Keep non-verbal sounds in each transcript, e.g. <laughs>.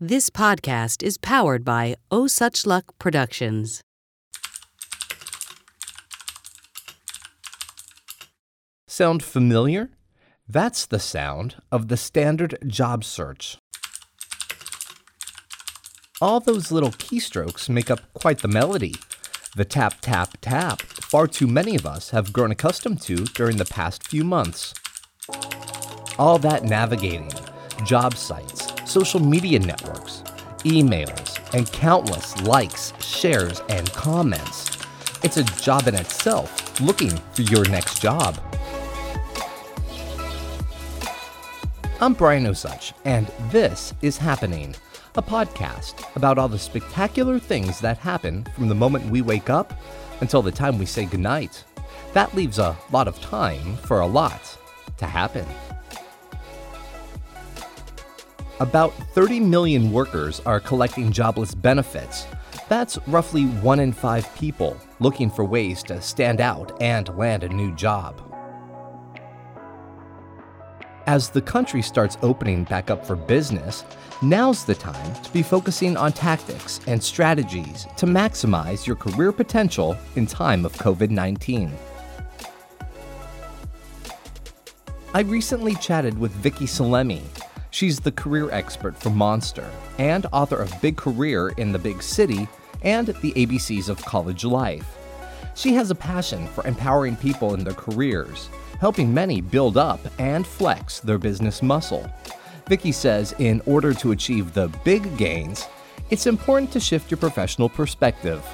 This podcast is powered by Oh Such Luck Productions. Sound familiar? That's the sound of the standard job search. All those little keystrokes make up quite the melody. The tap, tap, tap, far too many of us have grown accustomed to during the past few months. All that navigating, job sites, social media networks, emails, and countless likes, shares, and comments. It's a job in itself, looking for your next job. I'm Brian Osuch, and this is Happening, a podcast about all the spectacular things that happen from the moment we wake up until the time we say goodnight. That leaves a lot of time for a lot to happen. About 30 million workers are collecting jobless benefits. That's roughly one in five people looking for ways to stand out and land a new job. As the country starts opening back up for business, now's the time to be focusing on tactics and strategies to maximize your career potential in time of COVID 19. I recently chatted with Vicki Salemi. She's the career expert for Monster and author of Big Career in the Big City and The ABCs of College Life. She has a passion for empowering people in their careers helping many build up and flex their business muscle. Vicki says in order to achieve the big gains, it's important to shift your professional perspective.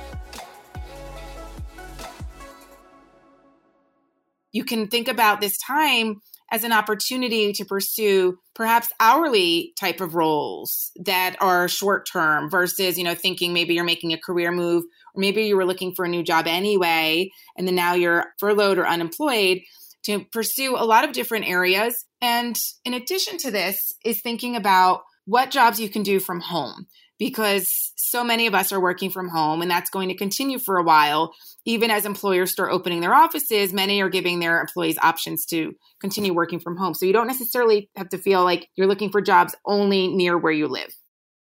You can think about this time as an opportunity to pursue perhaps hourly type of roles that are short term versus, you know, thinking maybe you're making a career move or maybe you were looking for a new job anyway and then now you're furloughed or unemployed to pursue a lot of different areas. And in addition to this, is thinking about what jobs you can do from home because so many of us are working from home and that's going to continue for a while. Even as employers start opening their offices, many are giving their employees options to continue working from home. So you don't necessarily have to feel like you're looking for jobs only near where you live.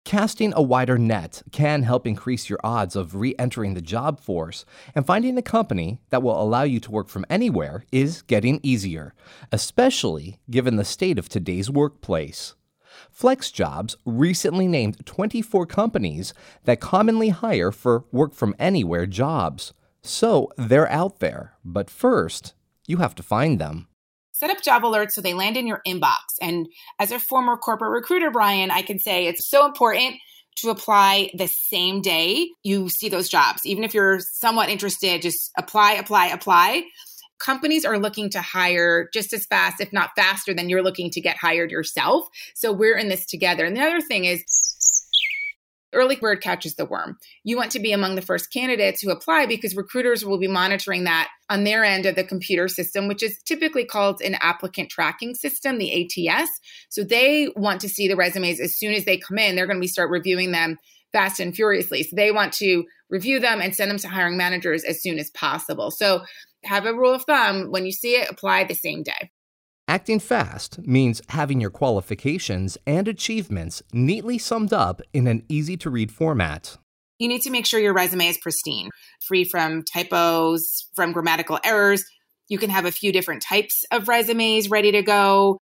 Casting a wider net can help increase your odds of re entering the job force, and finding a company that will allow you to work from anywhere is getting easier, especially given the state of today's workplace. FlexJobs recently named 24 companies that commonly hire for work from anywhere jobs. So they're out there, but first, you have to find them set up job alerts so they land in your inbox. And as a former corporate recruiter, Brian, I can say it's so important to apply the same day you see those jobs. Even if you're somewhat interested, just apply, apply, apply. Companies are looking to hire just as fast, if not faster, than you're looking to get hired yourself. So we're in this together. And the other thing is, early bird catches the worm. You want to be among the first candidates who apply because recruiters will be monitoring that on their end of the computer system, which is typically called an applicant tracking system, the ATS. So they want to see the resumes as soon as they come in. They're going to be start reviewing them fast and furiously. So they want to review them and send them to hiring managers as soon as possible. So have a rule of thumb when you see it, apply the same day. Acting fast means having your qualifications and achievements neatly summed up in an easy to read format. You need to make sure your resume is pristine, free from typos, from grammatical errors. You can have a few different types of resumes ready to go.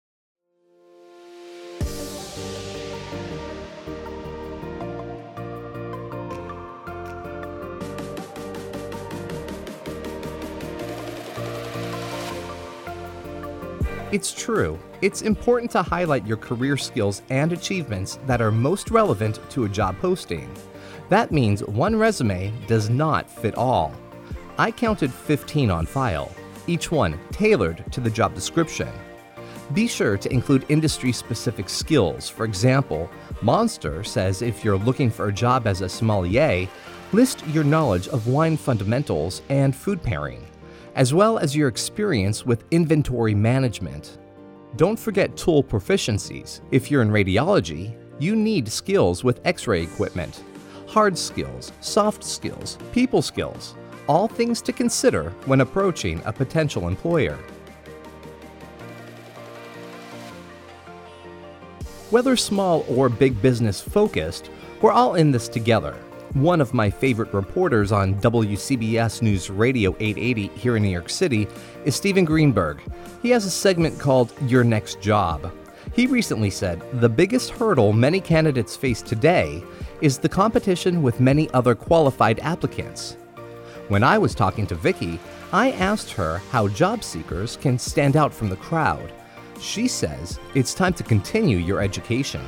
It's true. It's important to highlight your career skills and achievements that are most relevant to a job posting. That means one resume does not fit all. I counted 15 on file, each one tailored to the job description. Be sure to include industry specific skills. For example, Monster says if you're looking for a job as a sommelier, list your knowledge of wine fundamentals and food pairing as well as your experience with inventory management. Don't forget tool proficiencies. If you're in radiology, you need skills with x ray equipment. Hard skills, soft skills, people skills, all things to consider when approaching a potential employer. Whether small or big business focused, we're all in this together. One of my favorite reporters on WCBS News Radio 880 here in New York City is Stephen Greenberg. He has a segment called Your Next Job. He recently said the biggest hurdle many candidates face today is the competition with many other qualified applicants. When I was talking to Vicki, I asked her how job seekers can stand out from the crowd. She says it's time to continue your education.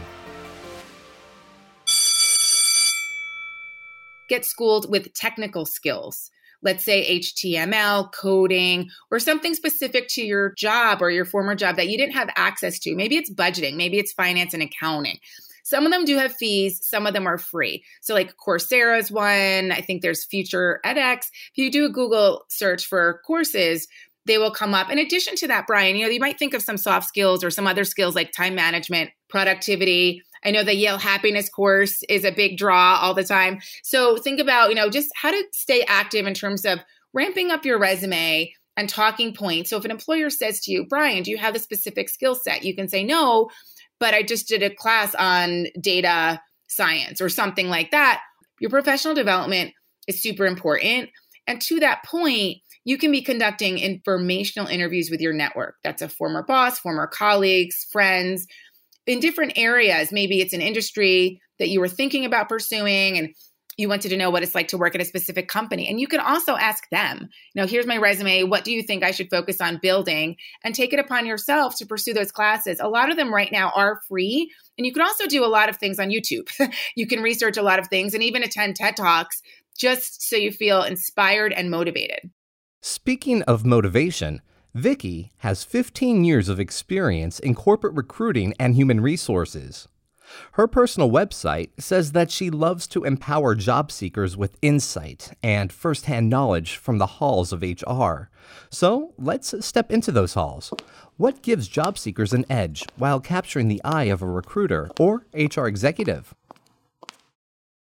Get schooled with technical skills. Let's say HTML, coding, or something specific to your job or your former job that you didn't have access to. Maybe it's budgeting, maybe it's finance and accounting. Some of them do have fees, some of them are free. So, like Coursera's one, I think there's Future edX. If you do a Google search for courses, they will come up. In addition to that, Brian, you know, you might think of some soft skills or some other skills like time management, productivity. I know the Yale happiness course is a big draw all the time. So think about, you know, just how to stay active in terms of ramping up your resume and talking points. So if an employer says to you, Brian, do you have a specific skill set? You can say, no, but I just did a class on data science or something like that. Your professional development is super important. And to that point, you can be conducting informational interviews with your network. That's a former boss, former colleagues, friends in different areas. Maybe it's an industry that you were thinking about pursuing and you wanted to know what it's like to work at a specific company. And you can also ask them, you know, here's my resume. What do you think I should focus on building? And take it upon yourself to pursue those classes. A lot of them right now are free. And you can also do a lot of things on YouTube. <laughs> you can research a lot of things and even attend TED Talks just so you feel inspired and motivated. Speaking of motivation, Vicki has 15 years of experience in corporate recruiting and human resources. Her personal website says that she loves to empower job seekers with insight and firsthand knowledge from the halls of HR. So let's step into those halls. What gives job seekers an edge while capturing the eye of a recruiter or HR executive?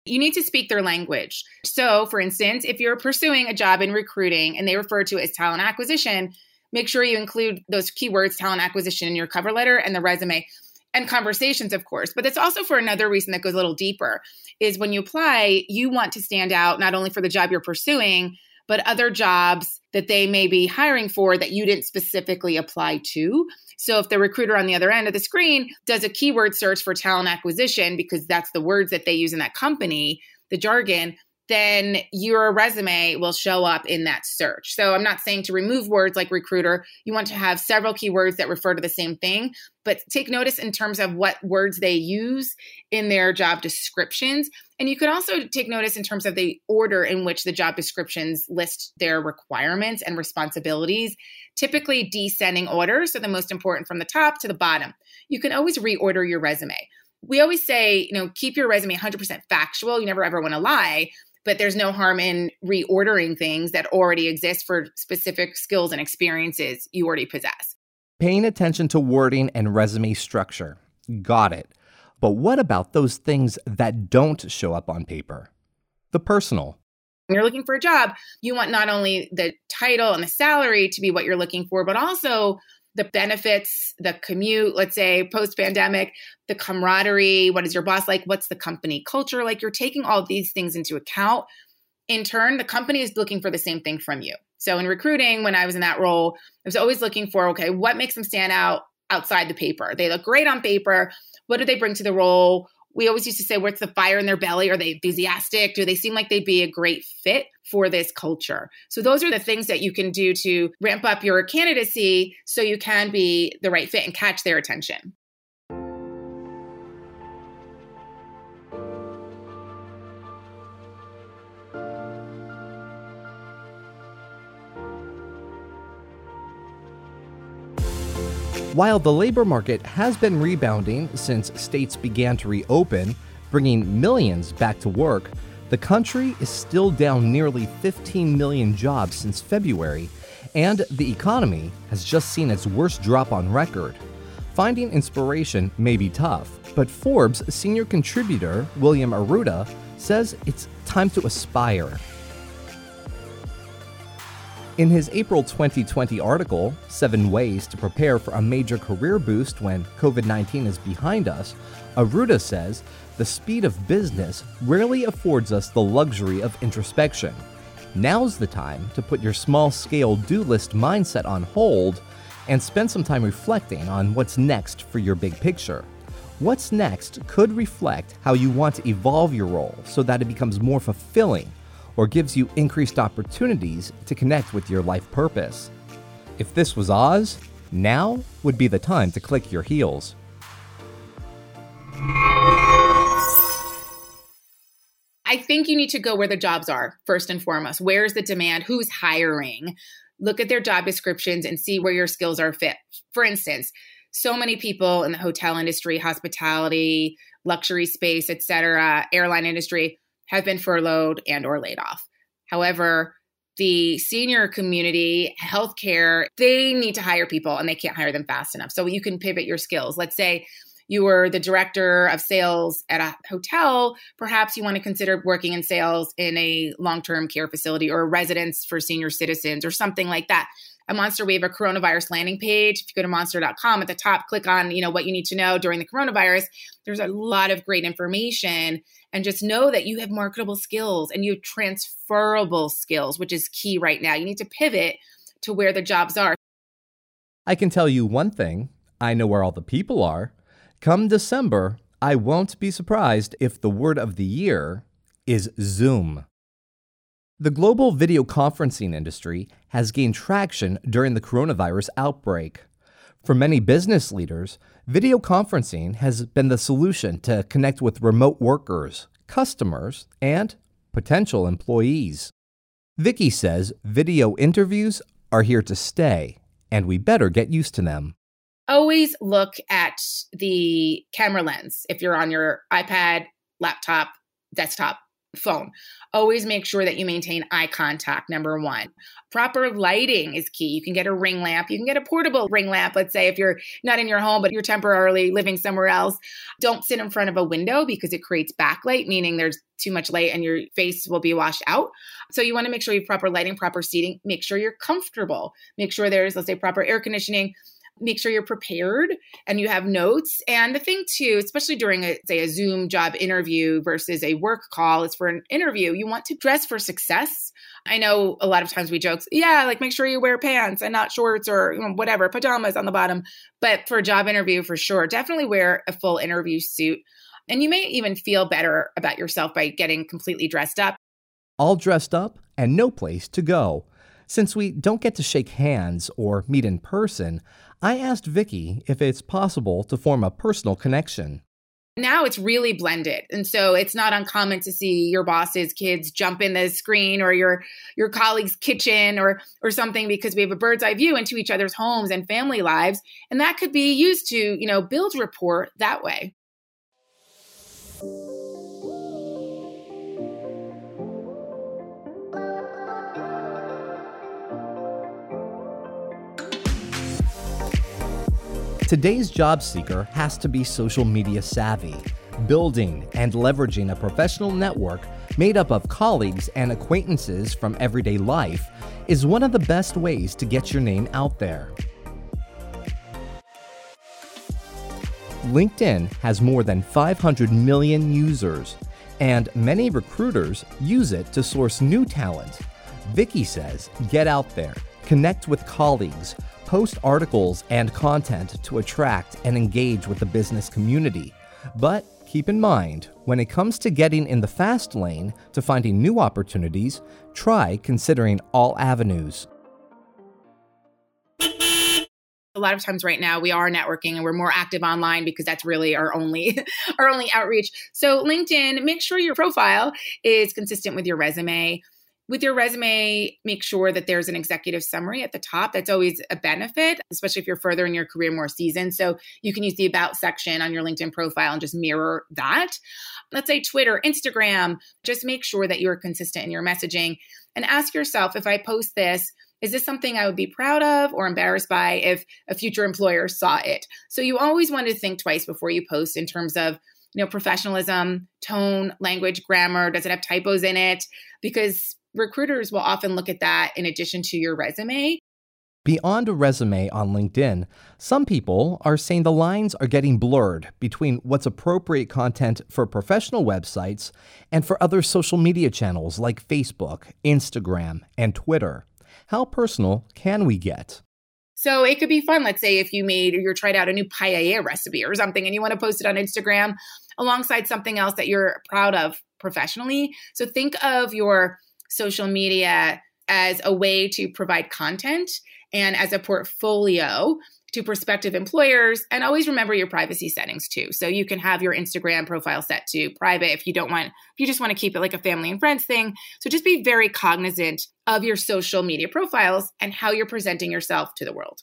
You need to speak their language. So, for instance, if you're pursuing a job in recruiting and they refer to it as talent acquisition, make sure you include those keywords, talent acquisition, in your cover letter and the resume and conversations, of course. But it's also for another reason that goes a little deeper is when you apply, you want to stand out not only for the job you're pursuing, but other jobs that they may be hiring for that you didn't specifically apply to. So if the recruiter on the other end of the screen does a keyword search for talent acquisition, because that's the words that they use in that company, the jargon, then your resume will show up in that search. So I'm not saying to remove words like recruiter. You want to have several keywords that refer to the same thing, but take notice in terms of what words they use in their job descriptions. And you could also take notice in terms of the order in which the job descriptions list their requirements and responsibilities, typically descending order. So the most important from the top to the bottom. You can always reorder your resume. We always say, you know, keep your resume 100% factual. You never ever want to lie but there's no harm in reordering things that already exist for specific skills and experiences you already possess. Paying attention to wording and resume structure. Got it. But what about those things that don't show up on paper? The personal. When you're looking for a job, you want not only the title and the salary to be what you're looking for, but also the benefits, the commute, let's say post pandemic, the camaraderie, what is your boss like? What's the company culture like? You're taking all these things into account. In turn, the company is looking for the same thing from you. So in recruiting, when I was in that role, I was always looking for okay, what makes them stand out outside the paper? They look great on paper. What do they bring to the role? We always used to say, what's the fire in their belly? Are they enthusiastic? Do they seem like they'd be a great fit for this culture? So, those are the things that you can do to ramp up your candidacy so you can be the right fit and catch their attention. While the labor market has been rebounding since states began to reopen, bringing millions back to work, the country is still down nearly 15 million jobs since February, and the economy has just seen its worst drop on record. Finding inspiration may be tough, but Forbes senior contributor William Arruda says it's time to aspire. In his April 2020 article, Seven Ways to Prepare for a Major Career Boost When COVID 19 is Behind Us, Arruda says the speed of business rarely affords us the luxury of introspection. Now's the time to put your small scale do list mindset on hold and spend some time reflecting on what's next for your big picture. What's next could reflect how you want to evolve your role so that it becomes more fulfilling or gives you increased opportunities to connect with your life purpose. If this was Oz, now would be the time to click your heels. I think you need to go where the jobs are first and foremost. Where's the demand? Who's hiring? Look at their job descriptions and see where your skills are fit. For instance, so many people in the hotel industry, hospitality, luxury space, etc., airline industry have been furloughed and or laid off. However, the senior community, healthcare, they need to hire people and they can't hire them fast enough. So you can pivot your skills. Let's say you were the director of sales at a hotel, perhaps you want to consider working in sales in a long term care facility or a residence for senior citizens or something like that. At Monster, we have a coronavirus landing page. If you go to monster.com at the top, click on, you know, what you need to know during the coronavirus. There's a lot of great information. And just know that you have marketable skills and you have transferable skills, which is key right now. You need to pivot to where the jobs are. I can tell you one thing I know where all the people are. Come December, I won't be surprised if the word of the year is Zoom. The global video conferencing industry has gained traction during the coronavirus outbreak. For many business leaders, video conferencing has been the solution to connect with remote workers, customers, and potential employees. Vicki says video interviews are here to stay, and we better get used to them always look at the camera lens if you're on your iPad, laptop, desktop, phone. Always make sure that you maintain eye contact, number one. Proper lighting is key. You can get a ring lamp. You can get a portable ring lamp, let's say, if you're not in your home, but you're temporarily living somewhere else. Don't sit in front of a window because it creates backlight, meaning there's too much light and your face will be washed out. So you want to make sure you have proper lighting, proper seating. Make sure you're comfortable. Make sure there's, let's say, proper air conditioning make sure you're prepared and you have notes. And the thing too, especially during a say a Zoom job interview versus a work call, is for an interview, you want to dress for success. I know a lot of times we joke, yeah, like make sure you wear pants and not shorts or you know, whatever, pajamas on the bottom. But for a job interview, for sure, definitely wear a full interview suit. And you may even feel better about yourself by getting completely dressed up. All dressed up and no place to go. Since we don't get to shake hands or meet in person, I asked Vicki if it's possible to form a personal connection. Now it's really blended. And so it's not uncommon to see your boss's kids jump in the screen or your your colleague's kitchen or or something because we have a bird's eye view into each other's homes and family lives and that could be used to, you know, build rapport that way. Today's job seeker has to be social media savvy. Building and leveraging a professional network made up of colleagues and acquaintances from everyday life is one of the best ways to get your name out there. LinkedIn has more than 500 million users, and many recruiters use it to source new talent. Vicki says, get out there, connect with colleagues, post articles and content to attract and engage with the business community. But keep in mind, when it comes to getting in the fast lane to finding new opportunities, try considering all avenues. a lot of times right now we are networking and we're more active online because that's really our only <laughs> our only outreach so linkedin make sure your profile is consistent with your resume with your resume, make sure that there's an executive summary at the top. That's always a benefit, especially if you're further in your career, more seasoned. So you can use the About section on your LinkedIn profile and just mirror that. Let's say Twitter, Instagram, just make sure that you're consistent in your messaging and ask yourself if I post this, is this something I would be proud of or embarrassed by if a future employer saw it? So you always want to think twice before you post in terms of you know professionalism tone language grammar does it have typos in it because recruiters will often look at that in addition to your resume. Beyond a resume on LinkedIn, some people are saying the lines are getting blurred between what's appropriate content for professional websites and for other social media channels like Facebook, Instagram, and Twitter. How personal can we get? So it could be fun. Let's say if you made or you tried out a new paella recipe or something and you want to post it on Instagram alongside something else that you're proud of professionally. So think of your social media as a way to provide content and as a portfolio to prospective employers and always remember your privacy settings too. So you can have your instagram profile set to private if you don't want if you just want to keep it like a family and friends thing. So just be very cognizant of your social media profiles and how you're presenting yourself to the world.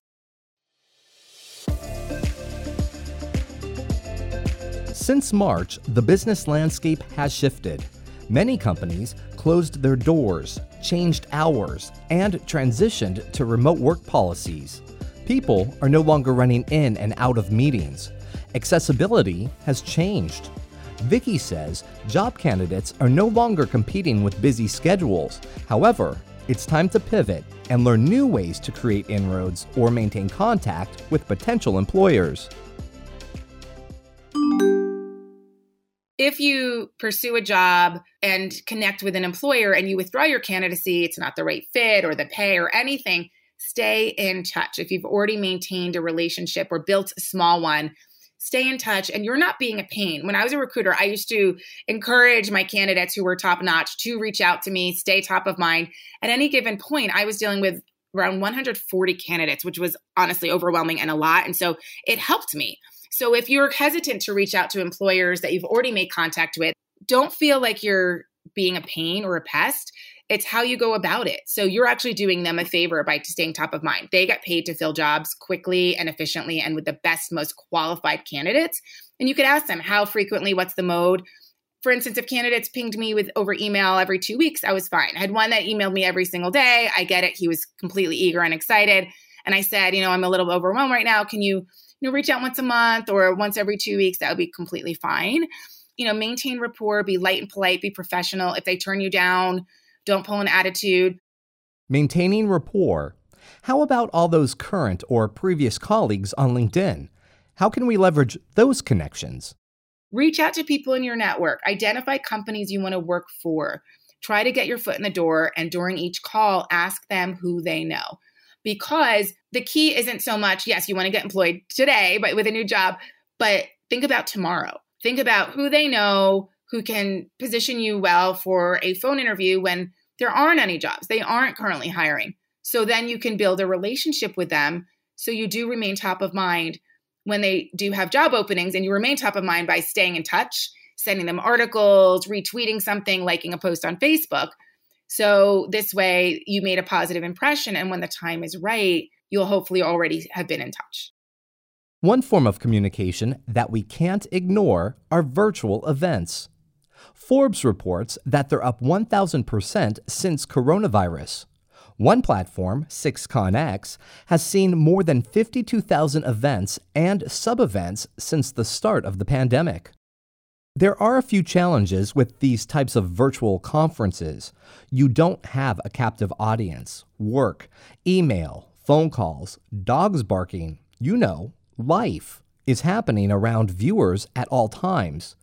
Since march the business landscape has shifted many companies closed their doors, changed hours, and transitioned to remote work policies. People are no longer running in and out of meetings. Accessibility has changed. Vicki says job candidates are no longer competing with busy schedules. However, it's time to pivot and learn new ways to create inroads or maintain contact with potential employers. If you pursue a job and connect with an employer and you withdraw your candidacy, it's not the right fit or the pay or anything, stay in touch. If you've already maintained a relationship or built a small one, stay in touch and you're not being a pain. When I was a recruiter, I used to encourage my candidates who were top notch to reach out to me, stay top of mind. At any given point, I was dealing with around 140 candidates, which was honestly overwhelming and a lot. And so it helped me. So if you're hesitant to reach out to employers that you've already made contact with, don't feel like you're being a pain or a pest. It's how you go about it. So you're actually doing them a favor by staying top of mind. They get paid to fill jobs quickly and efficiently and with the best, most qualified candidates. And you could ask them how frequently, what's the mode. For instance, if candidates pinged me with over email every two weeks, I was fine. I had one that emailed me every single day. I get it. He was completely eager and excited. And I said, you know, I'm a little overwhelmed right now. Can you you know, reach out once a month or once every two weeks, that would be completely fine. You know, maintain rapport, be light and polite, be professional. If they turn you down, don't pull an attitude. Maintaining rapport. How about all those current or previous colleagues on LinkedIn? How can we leverage those connections? Reach out to people in your network, identify companies you want to work for. Try to get your foot in the door, and during each call, ask them who they know because the key isn't so much, yes, you want to get employed today, but with a new job, but think about tomorrow. Think about who they know, who can position you well for a phone interview when there aren't any jobs. They aren't currently hiring. So then you can build a relationship with them so you do remain top of mind when they do have job openings and you remain top of mind by staying in touch, sending them articles, retweeting something, liking a post on Facebook so this way you made a positive impression. And when the time is right, you'll hopefully already have been in touch. One form of communication that we can't ignore are virtual events. Forbes reports that they're up 1,000% since coronavirus. One platform, 6Connex, has seen more than 52,000 events and sub events since the start of the pandemic. There are a few challenges with these types of virtual conferences. You don't have a captive audience, work, email, phone calls, dogs barking, you know, life is happening around viewers at all times.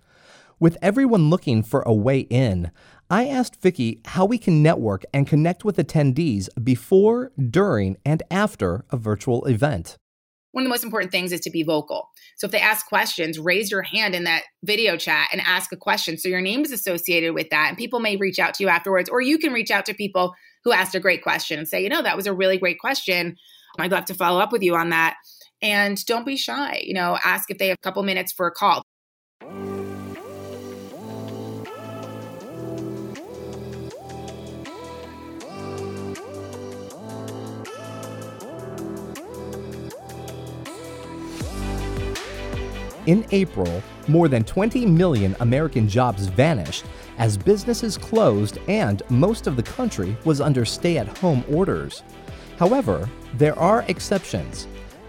With everyone looking for a way in, I asked Vicki how we can network and connect with attendees before, during, and after a virtual event one of the most important things is to be vocal. So if they ask questions, raise your hand in that video chat and ask a question. So your name is associated with that. And people may reach out to you afterwards, or you can reach out to people who asked a great question and say, you know, that was a really great question. I'd love to follow up with you on that. And don't be shy. You know, ask if they have a couple minutes for a call. In April, more than 20 million American jobs vanished as businesses closed and most of the country was under stay at home orders. However, there are exceptions.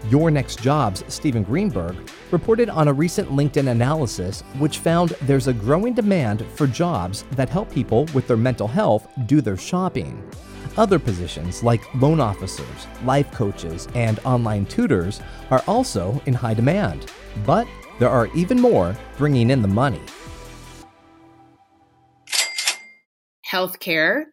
Your Next Jobs, Stephen Greenberg, reported on a recent LinkedIn analysis which found there's a growing demand for jobs that help people with their mental health do their shopping. Other positions like loan officers, life coaches, and online tutors are also in high demand. But there are even more bringing in the money. Healthcare,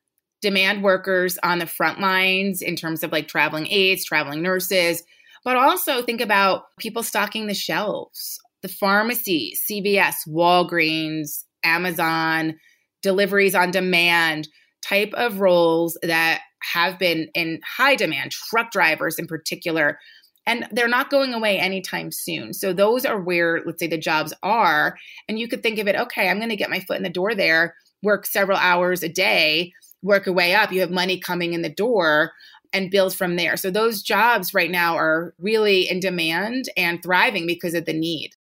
demand workers on the front lines in terms of like traveling aides, traveling nurses, but also think about people stocking the shelves, the pharmacy, CVS, Walgreens, Amazon, deliveries on demand type of roles that have been in high demand, truck drivers in particular. And they're not going away anytime soon. So, those are where, let's say, the jobs are. And you could think of it okay, I'm going to get my foot in the door there, work several hours a day, work your way up. You have money coming in the door and build from there. So, those jobs right now are really in demand and thriving because of the need.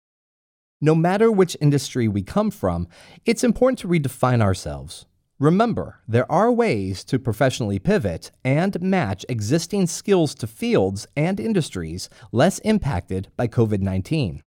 No matter which industry we come from, it's important to redefine ourselves. Remember, there are ways to professionally pivot and match existing skills to fields and industries less impacted by COVID 19.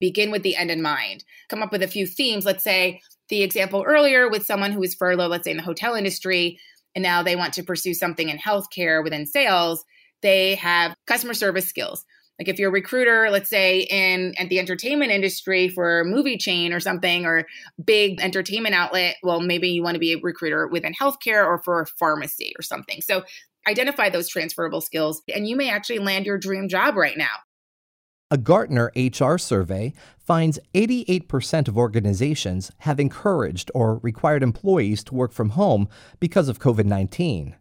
Begin with the end in mind. Come up with a few themes. Let's say the example earlier with someone who was furloughed, let's say in the hotel industry, and now they want to pursue something in healthcare within sales, they have customer service skills. Like if you're a recruiter, let's say in at the entertainment industry for a movie chain or something or big entertainment outlet, well, maybe you want to be a recruiter within healthcare or for a pharmacy or something. So identify those transferable skills and you may actually land your dream job right now. A Gartner HR survey finds 88% of organizations have encouraged or required employees to work from home because of COVID 19.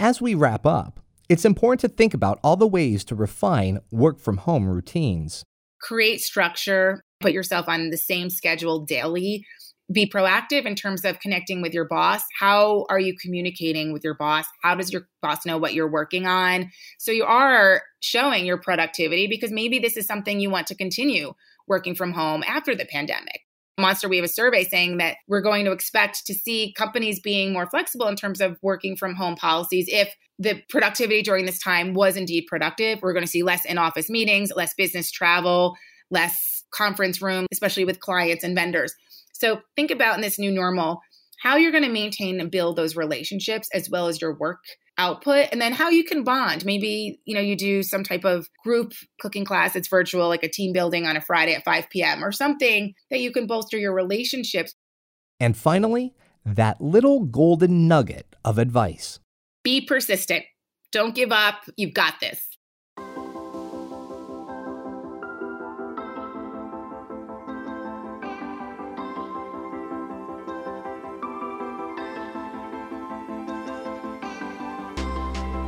As we wrap up, it's important to think about all the ways to refine work from home routines. Create structure, put yourself on the same schedule daily. Be proactive in terms of connecting with your boss. How are you communicating with your boss? How does your boss know what you're working on? So you are showing your productivity because maybe this is something you want to continue working from home after the pandemic. Monster, we have a survey saying that we're going to expect to see companies being more flexible in terms of working from home policies if the productivity during this time was indeed productive. We're going to see less in office meetings, less business travel, less conference room, especially with clients and vendors. So think about in this new normal how you're going to maintain and build those relationships as well as your work output and then how you can bond. Maybe you know you do some type of group cooking class that's virtual like a team building on a friday at 5 p.m or something that you can bolster your relationships. And finally that little golden nugget of advice. Be persistent. Don't give up. You've got this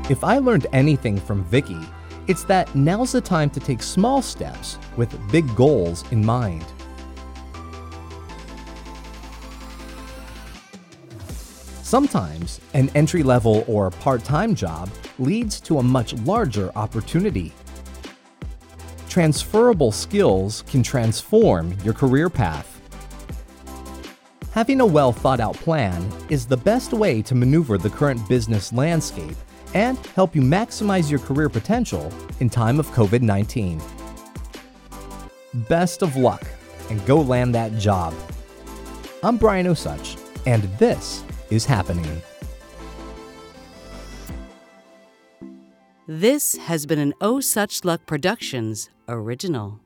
If I learned anything from Vicki, it's that now's the time to take small steps with big goals in mind. Sometimes an entry level or part time job leads to a much larger opportunity. Transferable skills can transform your career path. Having a well thought out plan is the best way to maneuver the current business landscape and help you maximize your career potential in time of COVID 19. Best of luck and go land that job. I'm Brian Osuch, and this is happening. This has been an Oh Such Luck Productions original.